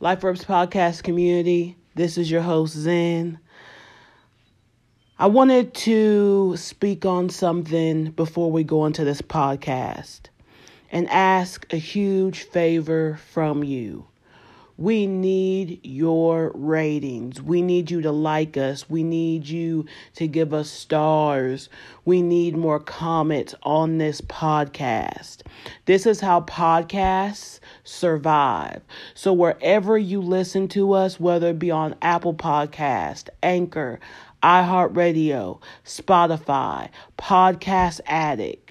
Life Verbs Podcast community. This is your host, Zen. I wanted to speak on something before we go into this podcast and ask a huge favor from you. We need your ratings. We need you to like us. We need you to give us stars. We need more comments on this podcast. This is how podcasts survive. So wherever you listen to us, whether it be on Apple Podcast, Anchor, iHeartRadio, Spotify, Podcast Addict,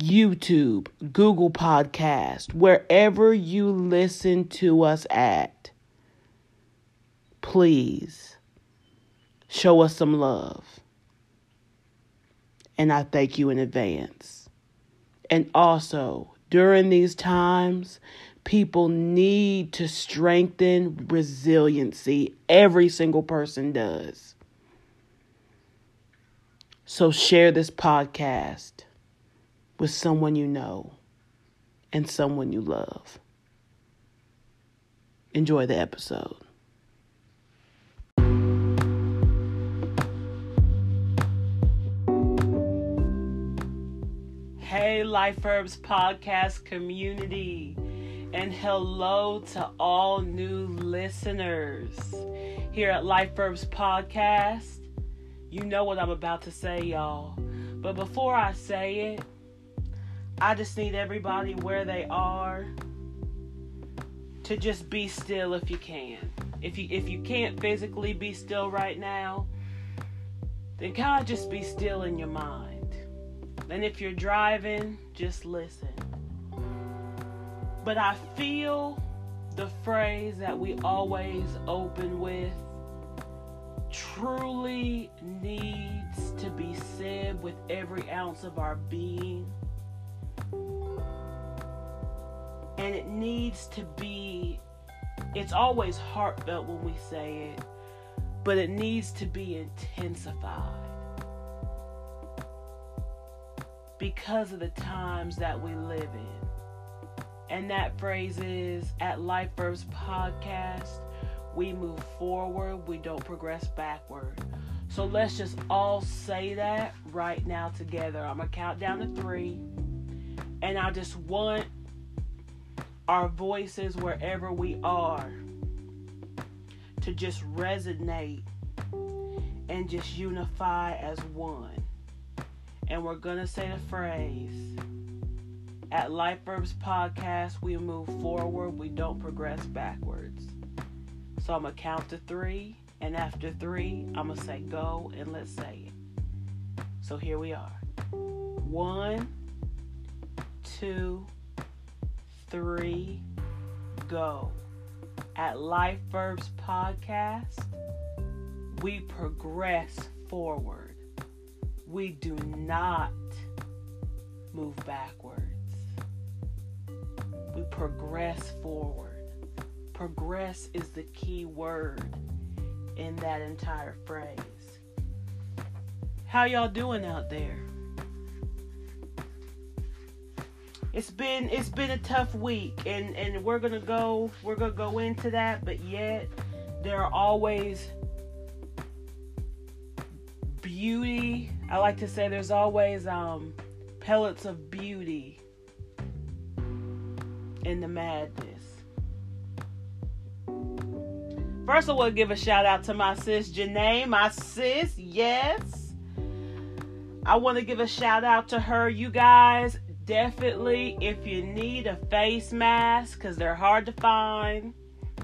YouTube, Google Podcast, wherever you listen to us at, please show us some love. And I thank you in advance. And also, during these times, people need to strengthen resiliency. Every single person does. So, share this podcast with someone you know and someone you love. Enjoy the episode. Hey, Life Verbs podcast community, and hello to all new listeners here at Life Verbs podcast. You know what I'm about to say, y'all. But before I say it, I just need everybody where they are to just be still if you can. If you if you can't physically be still right now, then kind of just be still in your mind. And if you're driving, just listen. But I feel the phrase that we always open with truly needs to be said with every ounce of our being and it needs to be it's always heartfelt when we say it but it needs to be intensified because of the times that we live in. And that phrase is at life verbs podcast we move forward we don't progress backward. So let's just all say that right now together. I'm gonna count down to three and i just want our voices wherever we are to just resonate and just unify as one. And we're going to say the phrase at Life Verbs Podcast, we move forward, we don't progress backwards. So I'm going to count to three, and after three, I'm going to say go, and let's say it. So here we are. One, two, three, go. At Life Verbs Podcast, we progress forward. We do not move backwards. We progress forward. Progress is the key word in that entire phrase. How y'all doing out there? It's been it's been a tough week and and we're gonna go we're gonna go into that but yet there are always beauty i like to say there's always um pellets of beauty in the madness. First i want to give a shout out to my sis janae. My sis yes. I want to give a shout out to her you guys definitely if you need a face mask because they're hard to find.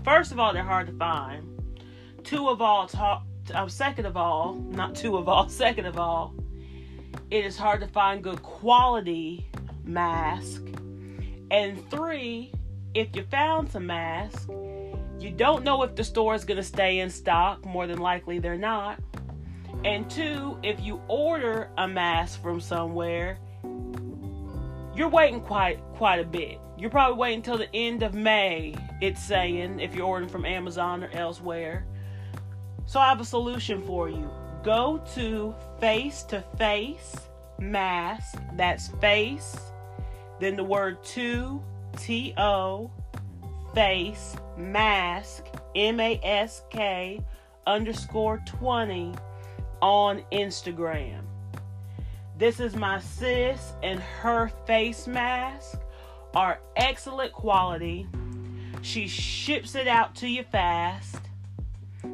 First of all they're hard to find. Two of all talk uh, second of all not two of all second of all it is hard to find good quality mask. And three if you found some mask you don't know if the store is going to stay in stock more than likely they're not. And two if you order a mask from somewhere you're waiting quite quite a bit. You're probably waiting till the end of May, it's saying, if you're ordering from Amazon or elsewhere. So I have a solution for you. Go to face to face mask. That's face, then the word to, T O, face mask M A S K underscore 20 on Instagram. This is my sis, and her face mask are excellent quality. She ships it out to you fast.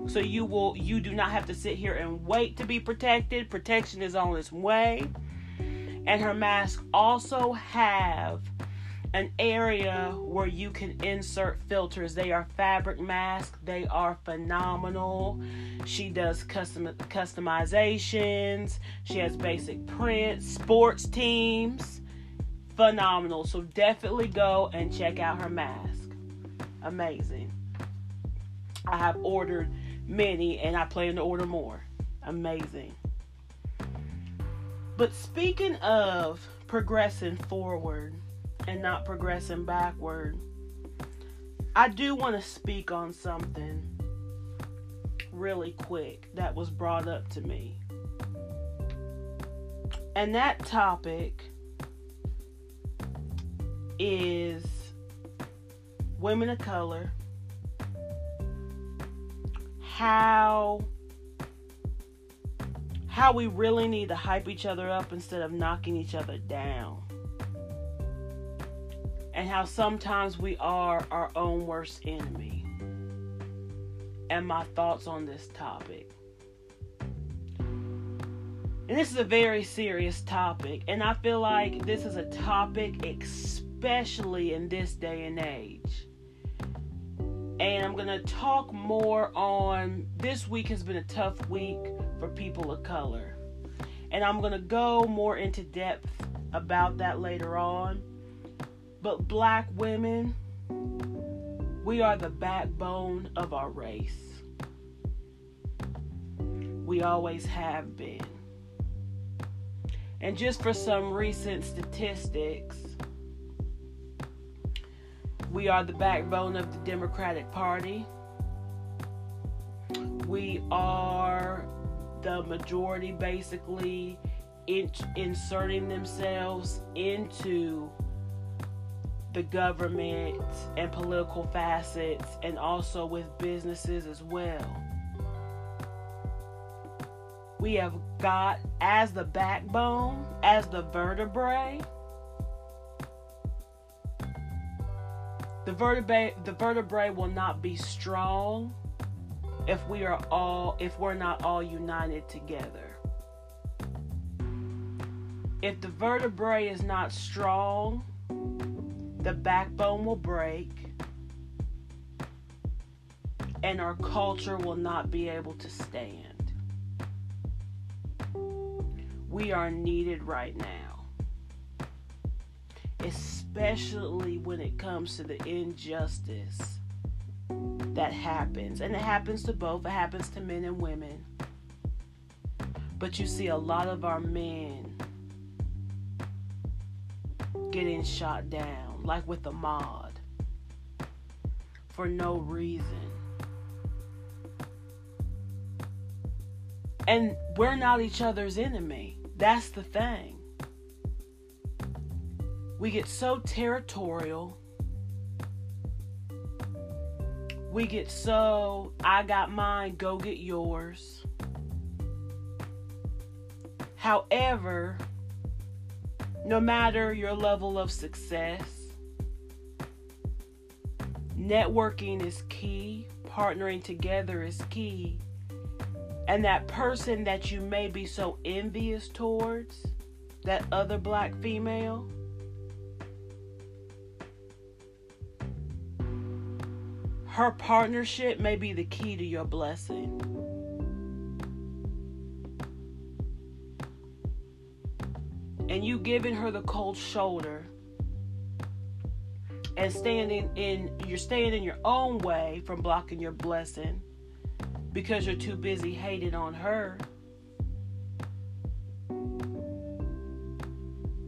So you will you do not have to sit here and wait to be protected. Protection is on its way. And her masks also have an area where you can insert filters. They are fabric masks. They are phenomenal. She does custom customizations. She has basic prints, sports teams. Phenomenal. So definitely go and check out her mask. Amazing. I have ordered many and I plan to order more. Amazing. But speaking of progressing forward, and not progressing backward. I do want to speak on something really quick that was brought up to me. And that topic is women of color, how how we really need to hype each other up instead of knocking each other down and how sometimes we are our own worst enemy. And my thoughts on this topic. And this is a very serious topic, and I feel like this is a topic, especially in this day and age. And I'm to talk more on this week has been a tough week for people of color. And I'm to go more into depth about that later on but black women, we are the backbone of our race. We always have been. And just for some recent statistics, we are the backbone of the Democratic Party. We are the majority basically in, inserting themselves into the government and political facets, and also with businesses as well. We have got as the backbone, as the vertebrae. The vertebrae, the vertebrae will not be strong if we are all, if we're not all united together. If the vertebrae is not strong, the backbone will break, and our culture will not be able to stand. We are needed right now, especially when it comes to the injustice that happens. And it happens to both, it happens to men and women. But you see a lot of our men getting shot down like with Ahmaud, for no reason. And we're not each other's enemy. That's the thing. We get so territorial. We get so, I got mine, go get yours. However, no matter your level of success, Networking is key, partnering together is key. And that person that you may be so envious towards, that other black female, her partnership may be the key to your blessing. And you giving her the cold shoulder and standing in you're staying in your own way from blocking your blessing because you're too busy hating on her.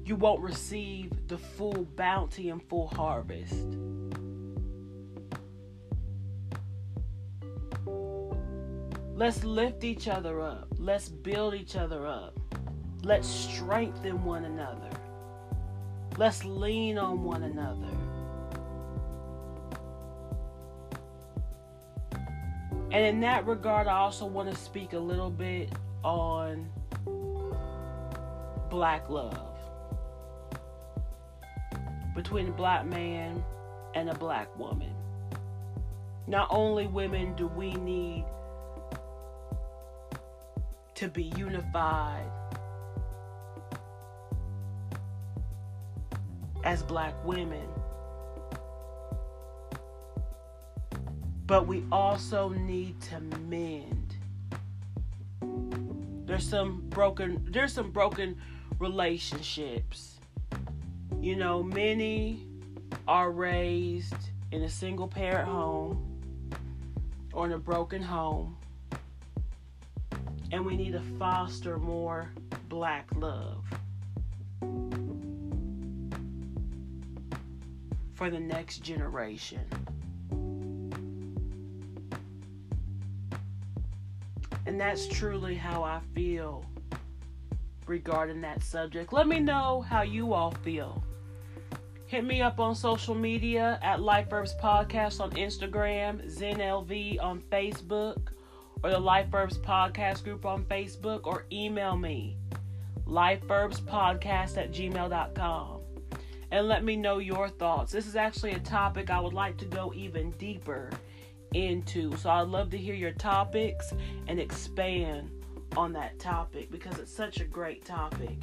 You won't receive the full bounty and full harvest. Let's lift each other up. Let's build each other up. Let's strengthen one another. Let's lean on one another And in that regard, I also want to speak a little bit on black love between a black man and a black woman. Not only women do we need to be unified as black women, but we also need to mend. There's some broken there's some broken relationships. You know, many are raised in a single parent home or in a broken home. And we need to foster more black love for the next generation. And that's truly how I feel regarding that subject. Let me know how you all feel. Hit me up on social media at Life Verbs Podcast on Instagram, ZenLV on Facebook, or the Life Verbs Podcast group on Facebook, or email me, lifeverbspodcast at gmail.com. And let me know your thoughts. This is actually a topic I would like to go even deeper into. So I'd love to hear your topics and expand on that topic because it's such a great topic.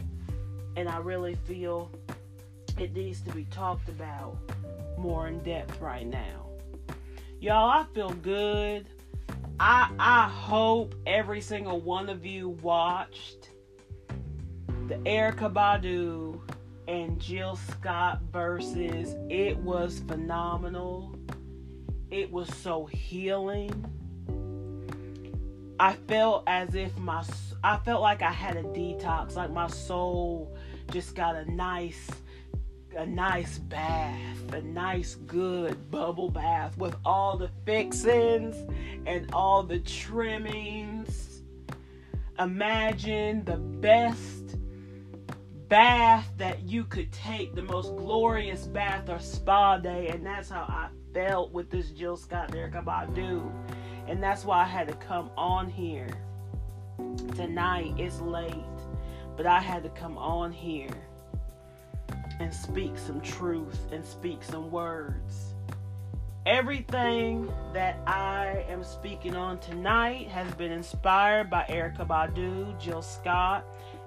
And I really feel it needs to be talked about more in depth right now. Y'all, I feel good. I I hope every single one of you watched the Erykah Badu and Jill Scott Verzuz. It was phenomenal. It was so healing. I felt as if my I felt like I had a detox, like my soul just got a nice a nice bath, a nice good bubble bath with all the fixings and all the trimmings. Imagine the best bath that you could take, the most glorious bath or spa day, and that's how I felt with this Jill Scott Erykah Badu. And that's why I had to come on here tonight. It's late, but I had to come on here and speak some truth and speak some words. Everything that I am speaking on tonight has been inspired by Erykah Badu, Jill Scott,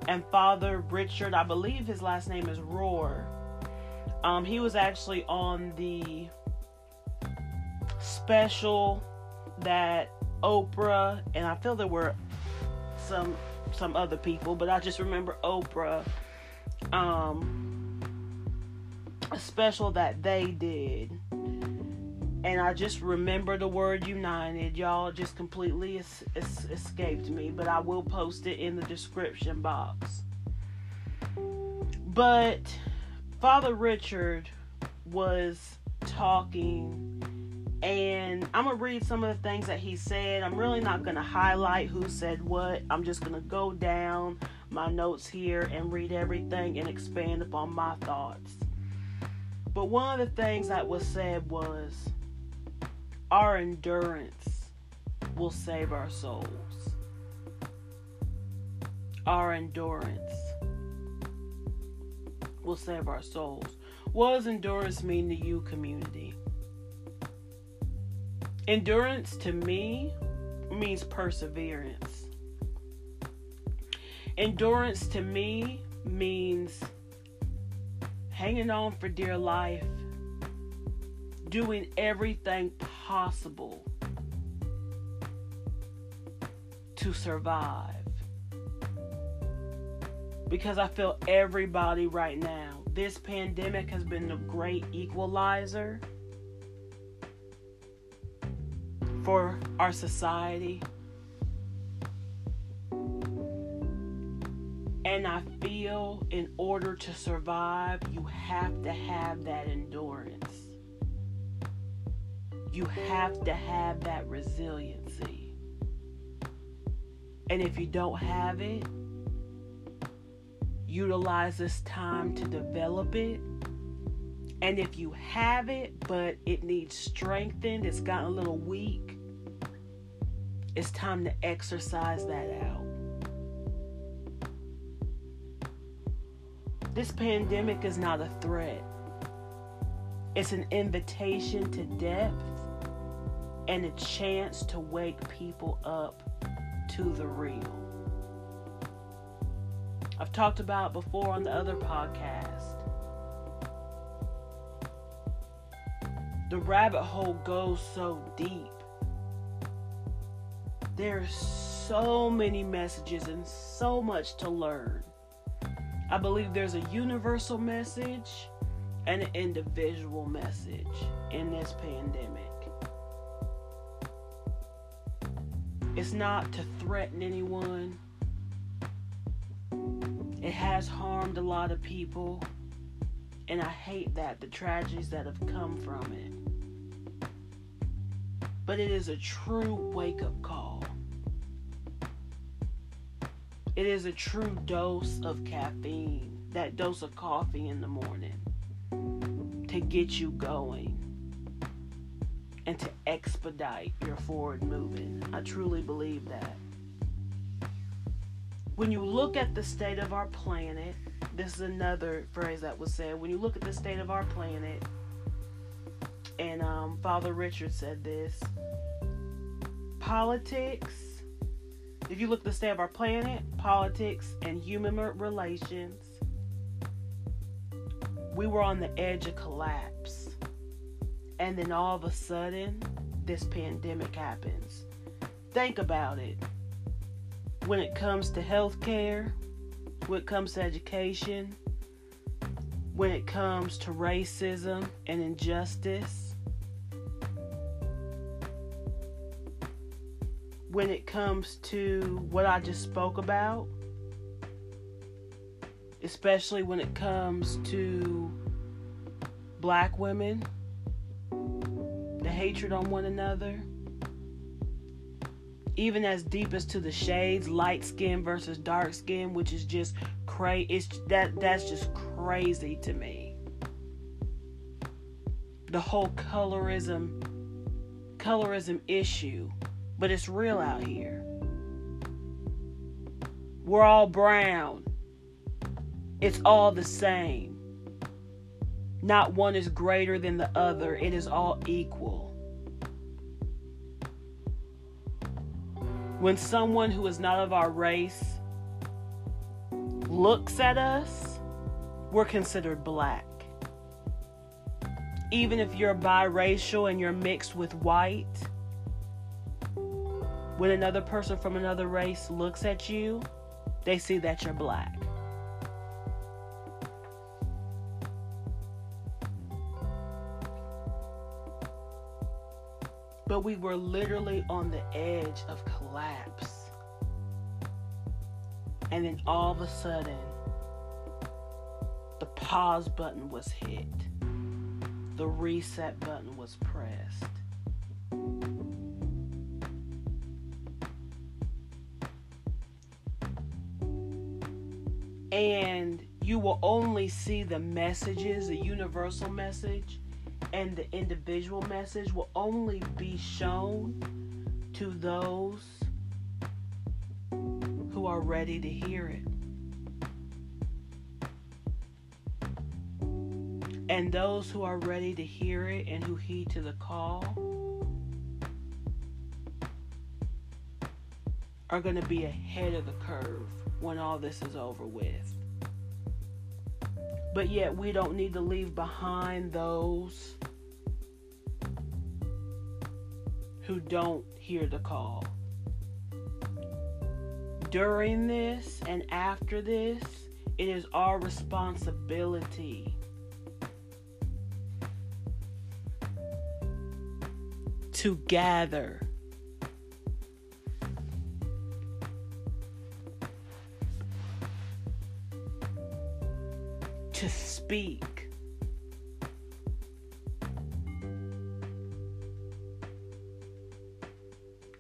and Father Richard. I believe his last name is Rohr. Um, he was actually on the special that Oprah and I feel there were some some other people, but I just remember Oprah um a special that they did. And I just remember the word united. Y'all just completely es- es- escaped me, but I will post it in the description box. But Father Richard was talking, and I'm gonna read some of the things that he said. I'm really not gonna highlight who said what, I'm just gonna go down my notes here and read everything and expand upon my thoughts. But one of the things that was said was our endurance will save our souls. Our endurance will save our souls. What does endurance mean to you, community? Endurance to me means perseverance. Endurance to me means hanging on for dear life, doing everything possible to survive. Because I feel everybody right now, this pandemic has been a great equalizer for our society. And I feel in order to survive, you have to have that endurance. You have to have that resiliency. And if you don't have it, utilize this time to develop it. And if you have it, but it needs strengthened, it's gotten a little weak, It's time to exercise that out. This pandemic is not a threat, it's an invitation to depth and a chance to wake people up to the real. I've talked about before on the other podcast. The rabbit hole goes so deep. There's so many messages and so much to learn. I believe there's a universal message and an individual message in this pandemic. It's not to threaten anyone. It has harmed a lot of people. And I hate that, the tragedies that have come from it. But it is a true wake up call. It is a true dose of caffeine, that dose of coffee in the morning to get you going and to expedite your forward moving. I truly believe that. When you look at the state of our planet, this is another phrase that was said. When you look at the state of our planet, and um, Father Richard said this politics, if you look at the state of our planet, politics, and human relations, we were on the edge of collapse. And then all of a sudden, this pandemic happens. Think about it. When it comes to healthcare, when it comes to education, when it comes to racism and injustice, when it comes to what I just spoke about, especially when it comes to black women, the hatred on one another, even as deep as to the shades, light skin versus dark skin, which is just crazy. It's that that's just crazy to me. The whole colorism, colorism issue, but it's real out here. We're all brown. It's all the same. Not one is greater than the other, it is all equal. When someone who is not of our race looks at us, we're considered black. Even if you're biracial and you're mixed with white, when another person from another race looks at you, they see that you're black. but we were literally on the edge of collapse. And then all of a sudden, the pause button was hit, the reset button was pressed. And you will only see the messages, the universal message, and the individual message will only be shown to those who are ready to hear it. And those who are ready to hear it and who heed to the call are going to be ahead of the curve when all this is over with. But yet, we don't need to leave behind those who don't hear the call. During this and after this, it is our responsibility to gather. Speak.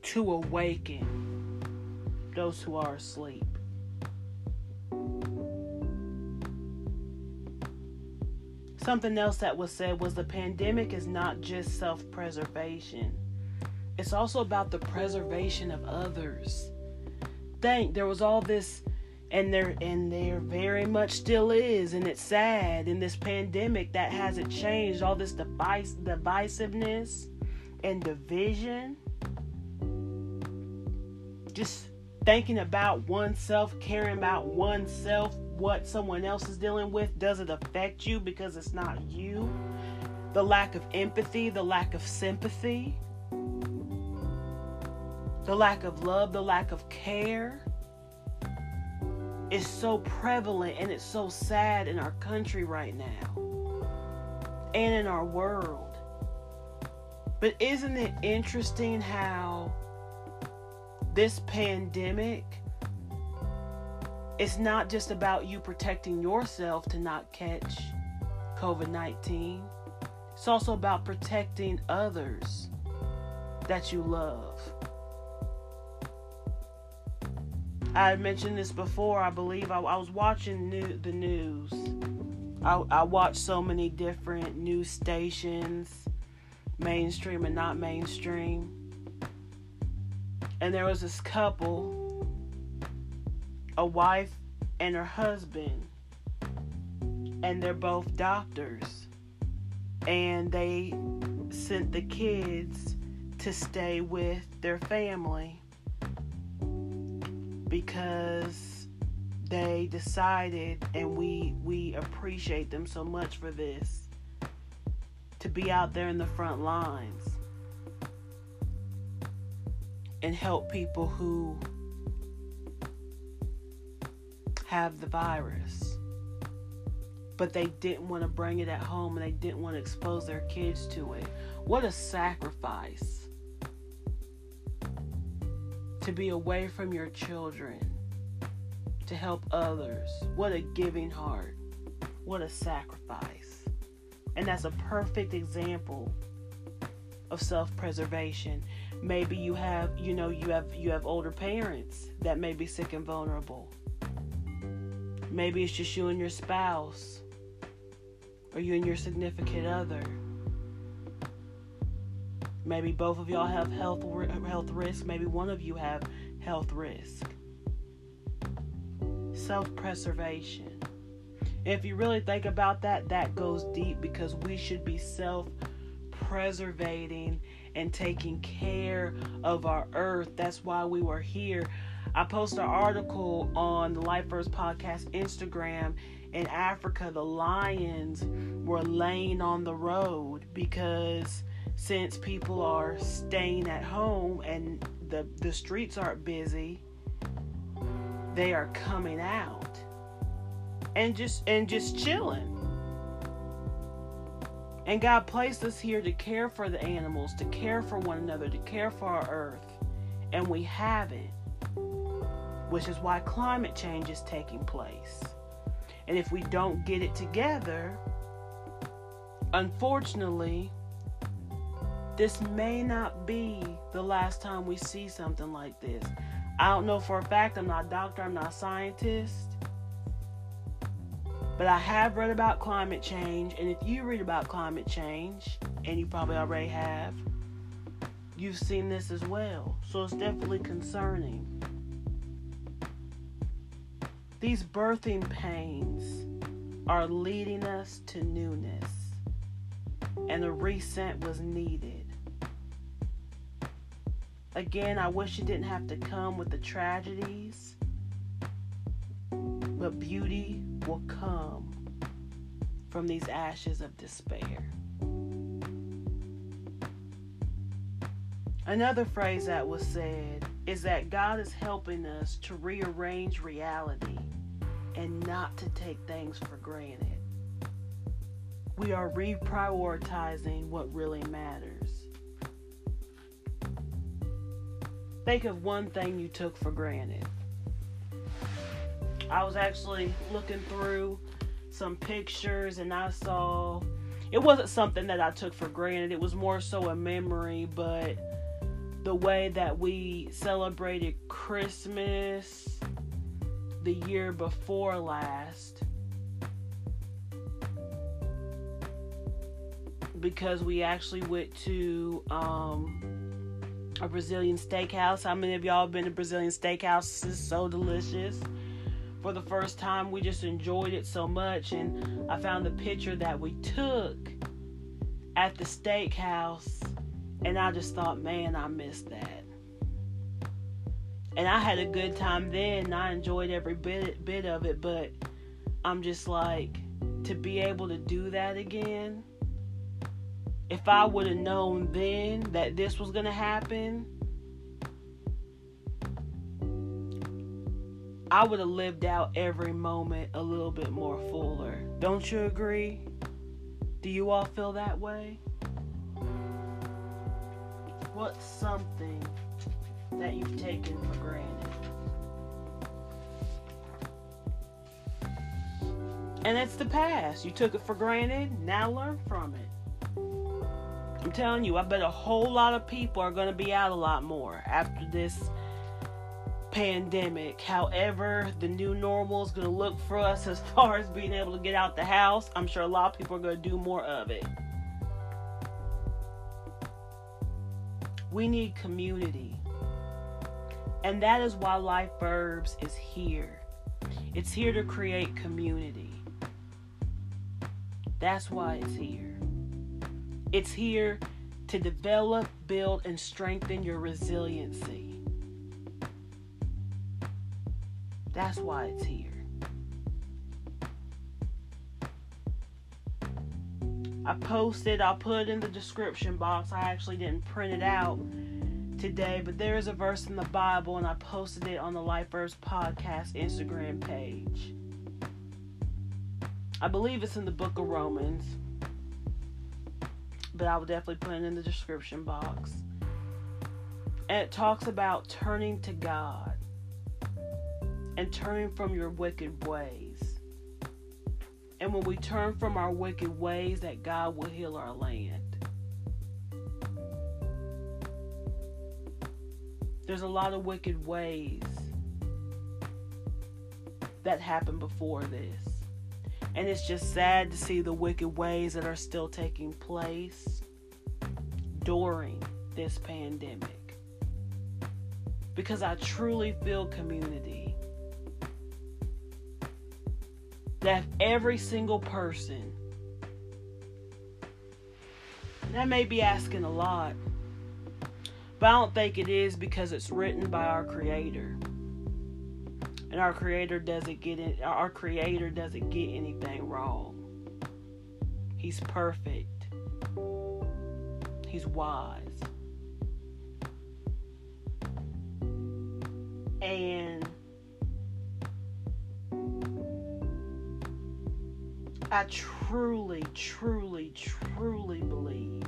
to awaken those who are asleep. Something else that was said was the pandemic is not just self preservation, it's also about the preservation of others. Think there was all this and there and there very much still is and it's sad in this pandemic that hasn't changed all this device divisiveness and division. Just thinking about oneself caring about oneself what someone else is dealing with does it affect you because it's not you? The lack of empathy the lack of sympathy. The lack of love the lack of care is so prevalent and it's so sad in our country right now and in our world. But isn't it interesting how this pandemic it's not just about you protecting yourself to not catch COVID 19. It's also about protecting others that you love. I mentioned this before. I believe I, I was watching new, the news. I, I watch so many different news stations, mainstream and not mainstream. And there was this couple, a wife and her husband, and they're both doctors. And they sent the kids to stay with their family because they decided and we we appreciate them so much for this to be out there in the front lines and help people who have the virus. But they didn't want to bring it at home and they didn't want to expose their kids to it. What a sacrifice to be away from your children, to help others. What a giving heart. What a sacrifice. And that's a perfect example of self-preservation. Maybe you have, you know, you have you have older parents that may be sick and vulnerable. Maybe it's just you and your spouse or you and your significant other Maybe both of y'all have health health risk. Maybe one of you have health risk. Self-preservation. If you really think about that, that goes deep because we should be self-preservating and taking care of our earth. That's why we were here. I posted an article on the Life Verbs Podcast Instagram. In Africa, the lions were laying on the road because since people are staying at home and the the streets aren't busy they are coming out and just and just chilling and God placed us here to care for the animals, to care for one another, to care for our earth. And we haven't. Which is why climate change is taking place. And if we don't get it together, unfortunately, this may not be the last time we see something like this. I don't know for a fact, I'm not a doctor, I'm not a scientist. But I have read about climate change, and if you read about climate change, and you probably already have, you've seen this as well. So it's definitely concerning. These birthing pains are leading us to newness, and a reset was needed. Again, I wish it didn't have to come with the tragedies, but beauty will come from these ashes of despair. Another phrase that was said is that God is helping us to rearrange reality and not to take things for granted. We are reprioritizing what really matters. Think of one thing you took for granted. I was actually looking through some pictures and I saw it wasn't something that I took for granted. It was more so a memory, but the way that we celebrated Christmas the year before last because we actually went to um, a Brazilian steakhouse. How many of y'all been to Brazilian steakhouse? It's so delicious. For the first time, we just enjoyed it so much, and I found the picture that we took at the steakhouse, and I just thought, man, I missed that. And I had a good time then. I enjoyed every bit bit of it, but I'm just like to be able to do that again if I would have known then that this was going to happen, I would have lived out every moment a little bit more fuller. Don't you agree? Do you all feel that way? What's something that you've taken for granted? And it's the past. You took it for granted. Now learn from it. I'm telling you, I bet a whole lot of people are going to be out a lot more after this pandemic. However, the new normal is going to look for us as far as being able to get out the house. I'm sure a lot of people are going to do more of it. We need community. And that is why Life Verbs is here. It's here to create community. That's why it's here. It's here to develop, build, and strengthen your resiliency. That's why it's here. I posted, I'll put it in the description box. I actually didn't print it out today, but there is a verse in the Bible, and I posted it on the Life Verbs Podcast Instagram page. I believe it's in the book of Romans but I will definitely put it in the description box. And it talks about turning to God and turning from your wicked ways. And when we turn from our wicked ways, that God will heal our land. There's a lot of wicked ways that happened before this. And it's just sad to see the wicked ways that are still taking place during this pandemic. Because I truly feel community. That every single person, that may be asking a lot, but I don't think it is because it's written by our Creator and our creator doesn't get it our creator doesn't get anything wrong. He's perfect. He's wise. And I truly, truly, truly believe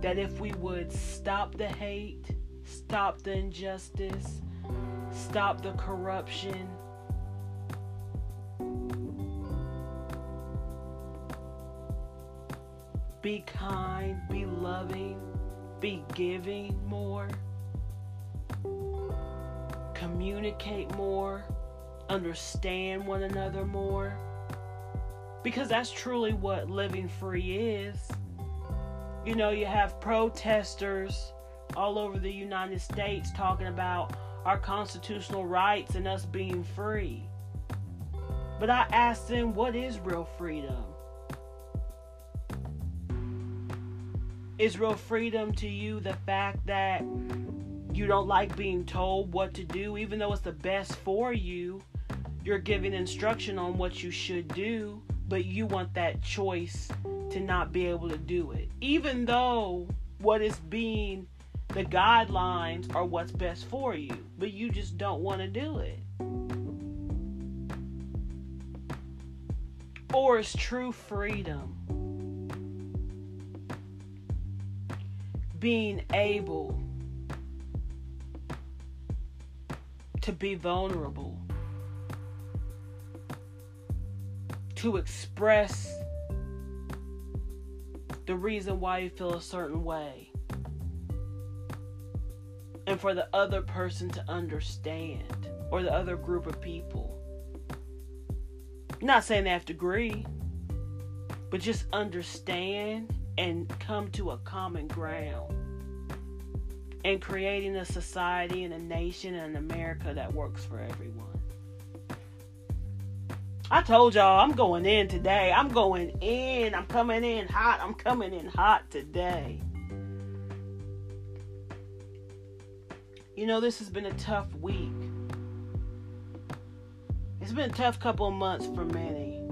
that if we would stop the hate stop the injustice, stop the corruption. Be kind, be loving, be giving more, communicate more, understand one another more. Because that's truly what living free is. You know, you have protesters all over the United States talking about our constitutional rights and us being free. But I asked them, what is real freedom? Is real freedom to you the fact that you don't like being told what to do, even though it's the best for you? You're giving instruction on what you should do, but you want that choice to not be able to do it. Even though what is being the guidelines are what's best for you, but you just don't want to do it. Or is true freedom being able to be vulnerable, to express the reason why you feel a certain way and for the other person to understand or the other group of people. not saying they have to agree, but just understand and come to a common ground and creating a society and a nation and an America that works for everyone. I told y'all I'm going in today. I'm going in. I'm coming in hot. I'm coming in hot today. You know, this has been a tough week. It's been a tough couple of months for many.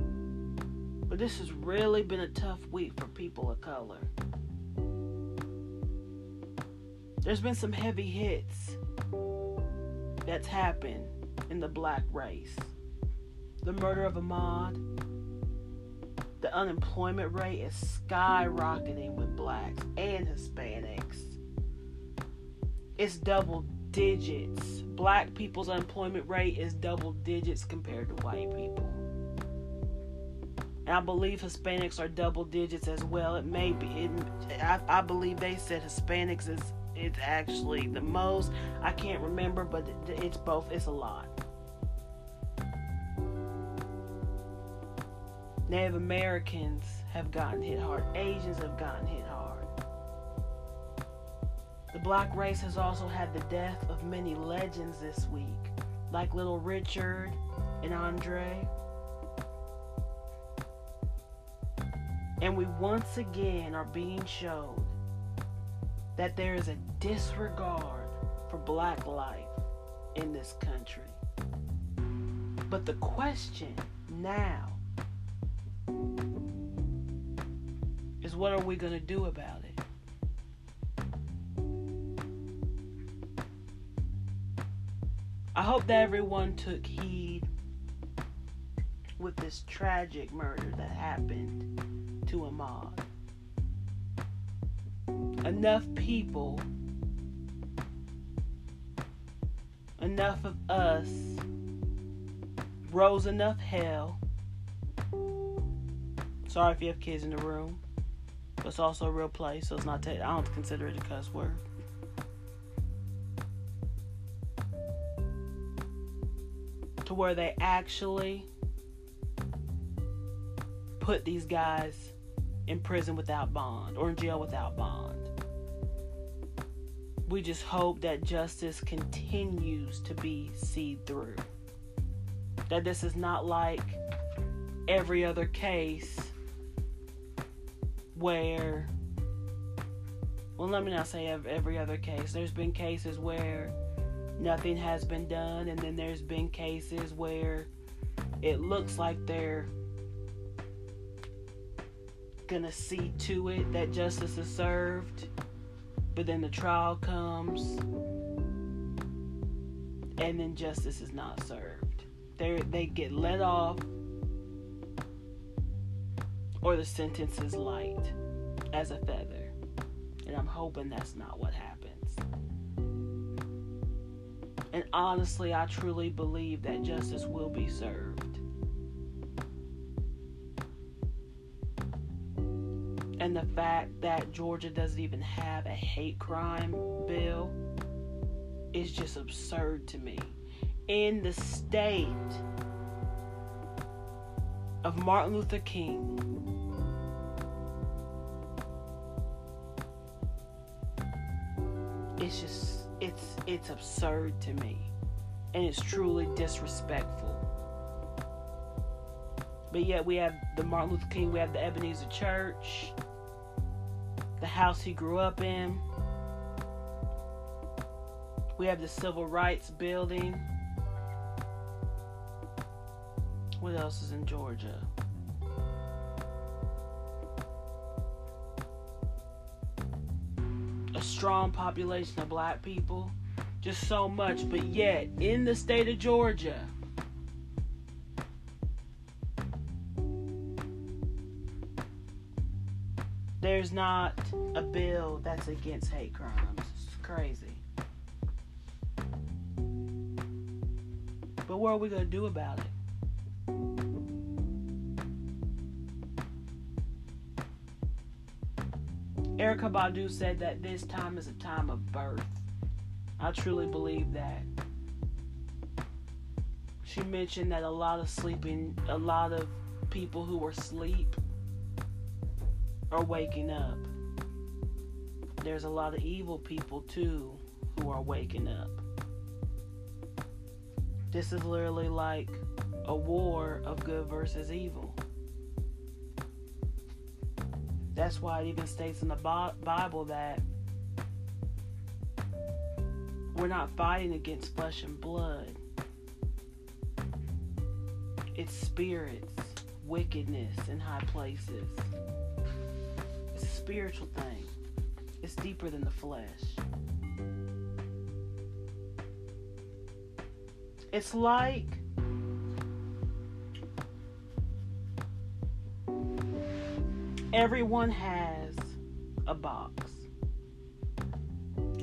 But this has really been a tough week for people of color. There's been some heavy hits that's happened in the black race. The murder of Ahmaud, the unemployment rate is skyrocketing with blacks and Hispanics. It's double digits. Black people's unemployment rate is double digits compared to white people. And I believe Hispanics are double digits as well. It may be. It, I, I believe they said Hispanics is it's actually the most. I can't remember, but it's both. It's a lot. Native Americans have gotten hit hard. Asians have gotten hit hard. The black race has also had the death of many legends this week, like Little Richard and Andre. And we once again are being shown that there is a disregard for black life in this country. But the question now is what are we going to do about it? I hope that everyone took heed with this tragic murder that happened to Ahmaud. Enough people, enough of us rose enough hell. Sorry if you have kids in the room, but it's also a real place, so it's not. T- I don't consider it a cuss word. To where they actually put these guys in prison without bond or in jail without bond. We just hope that justice continues to be seen through. That this is not like every other case where, well, let me not say every other case. There's been cases where nothing has been done. And then there's been cases where it looks like they're gonna see to it that justice is served, but then the trial comes and then justice is not served. They they get let off or the sentence is light as a feather. And I'm hoping that's not what happens. And honestly, I truly believe that justice will be served. And the fact that Georgia doesn't even have a hate crime bill is just absurd to me. In the state of Martin Luther King, it's just it's it's absurd to me. And it's truly disrespectful. But yet we have the martin luther king we have the ebenezer church the house he grew up in. We have the civil rights building. What else is in georgia strong population of black people, just so much. But yet, in the state of Georgia, there's not a bill that's against hate crimes. It's crazy. But what are we going to do about it? Erykah mm. Badu said that this time is a time of birth. I truly believe that. She mentioned that a lot of sleeping, a lot of people who are asleep are waking up. There's a lot of evil people too who are waking up. This is literally like a war of good versus evil. That's why it even states in the Bible that we're not fighting against flesh and blood. It's spirits, wickedness in high places. It's a spiritual thing, it's deeper than the flesh. It's like everyone has a box.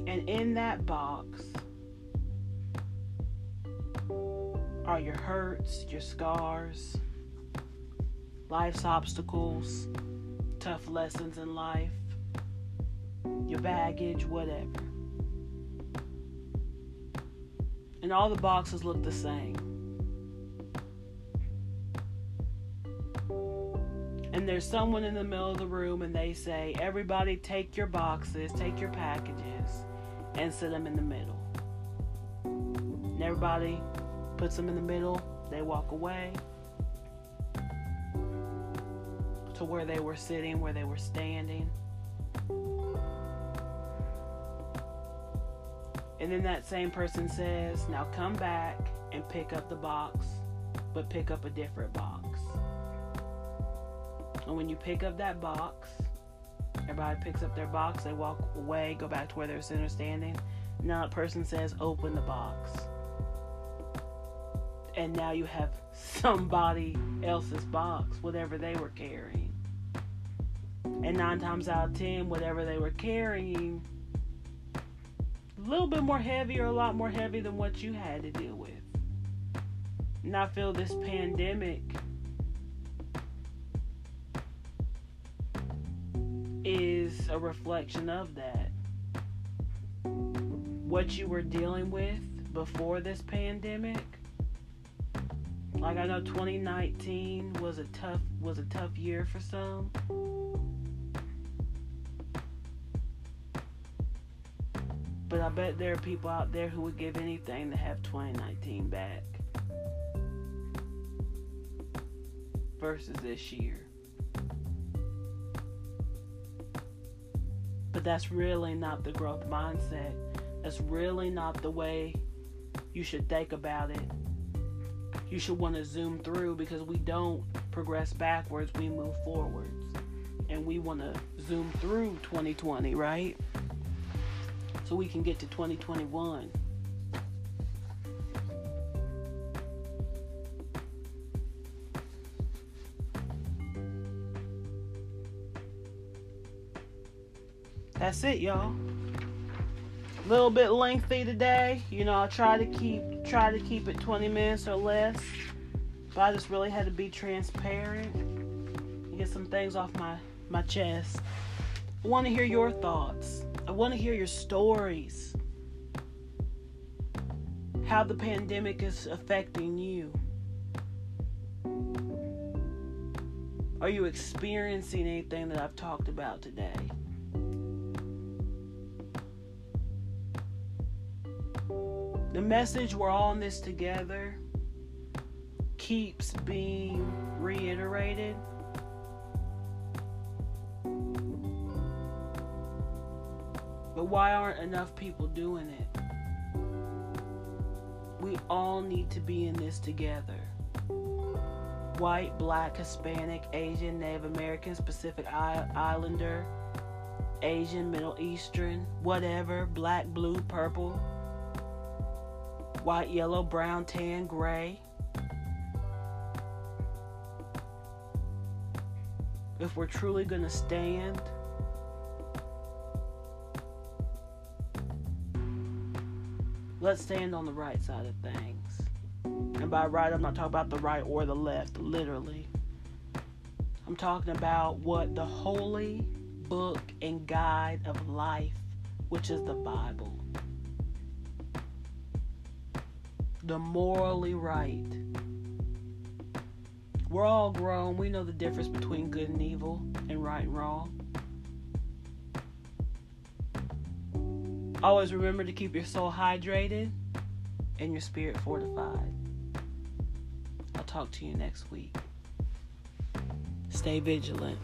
And in that box are your hurts, your scars, life's obstacles, tough lessons in life, your baggage, whatever. And all the boxes look the same. And there's someone in the middle of the room, and they say, Everybody, take your boxes, take your packages, and sit them in the middle. And everybody puts them in the middle, they walk away to where they were sitting, where they were standing. And then that same person says, Now come back and pick up the box, but pick up a different box. And when you pick up that box, everybody picks up their box, they walk away, go back to where they're sitting or standing. Now that person says, Open the box. And now you have somebody else's box, whatever they were carrying. And nine times out of ten, whatever they were carrying a little bit more heavy or a lot more heavy than what you had to deal with. And I feel this pandemic is a reflection of that. What you were dealing with before this pandemic. Like I know 2019 was a tough was a tough year for some. But I bet there are people out there who would give anything to have 2019 back versus this year. But that's really not the growth mindset. That's really not the way you should think about it. You should want to zoom through because we don't progress backwards, we move forwards. And we want to zoom through 2020, right? so we can get to 2021. That's it, y'all. A little bit lengthy today. You know, I try to keep try to keep it 20 minutes or less. But I just really had to be transparent and get some things off my my chest. I want to hear your thoughts. I want to hear your stories. How the pandemic is affecting you. Are you experiencing anything that I've talked about today? The message we're all in this together keeps being reiterated But why aren't enough people doing it? We all need to be in this together. White, black, Hispanic, Asian, Native American, Pacific Islander, Asian, Middle Eastern, whatever, black, blue, purple, white, yellow, brown, tan, gray. If we're truly going to stand let's stand on the right side of things. And by right, I'm not talking about the right or the left, literally. I'm talking about what the holy book and guide of life, which is the Bible, the morally right. We're all grown. We know the difference between good and evil and right and wrong. Always remember to keep your soul hydrated and your spirit fortified. I'll talk to you next week. Stay vigilant.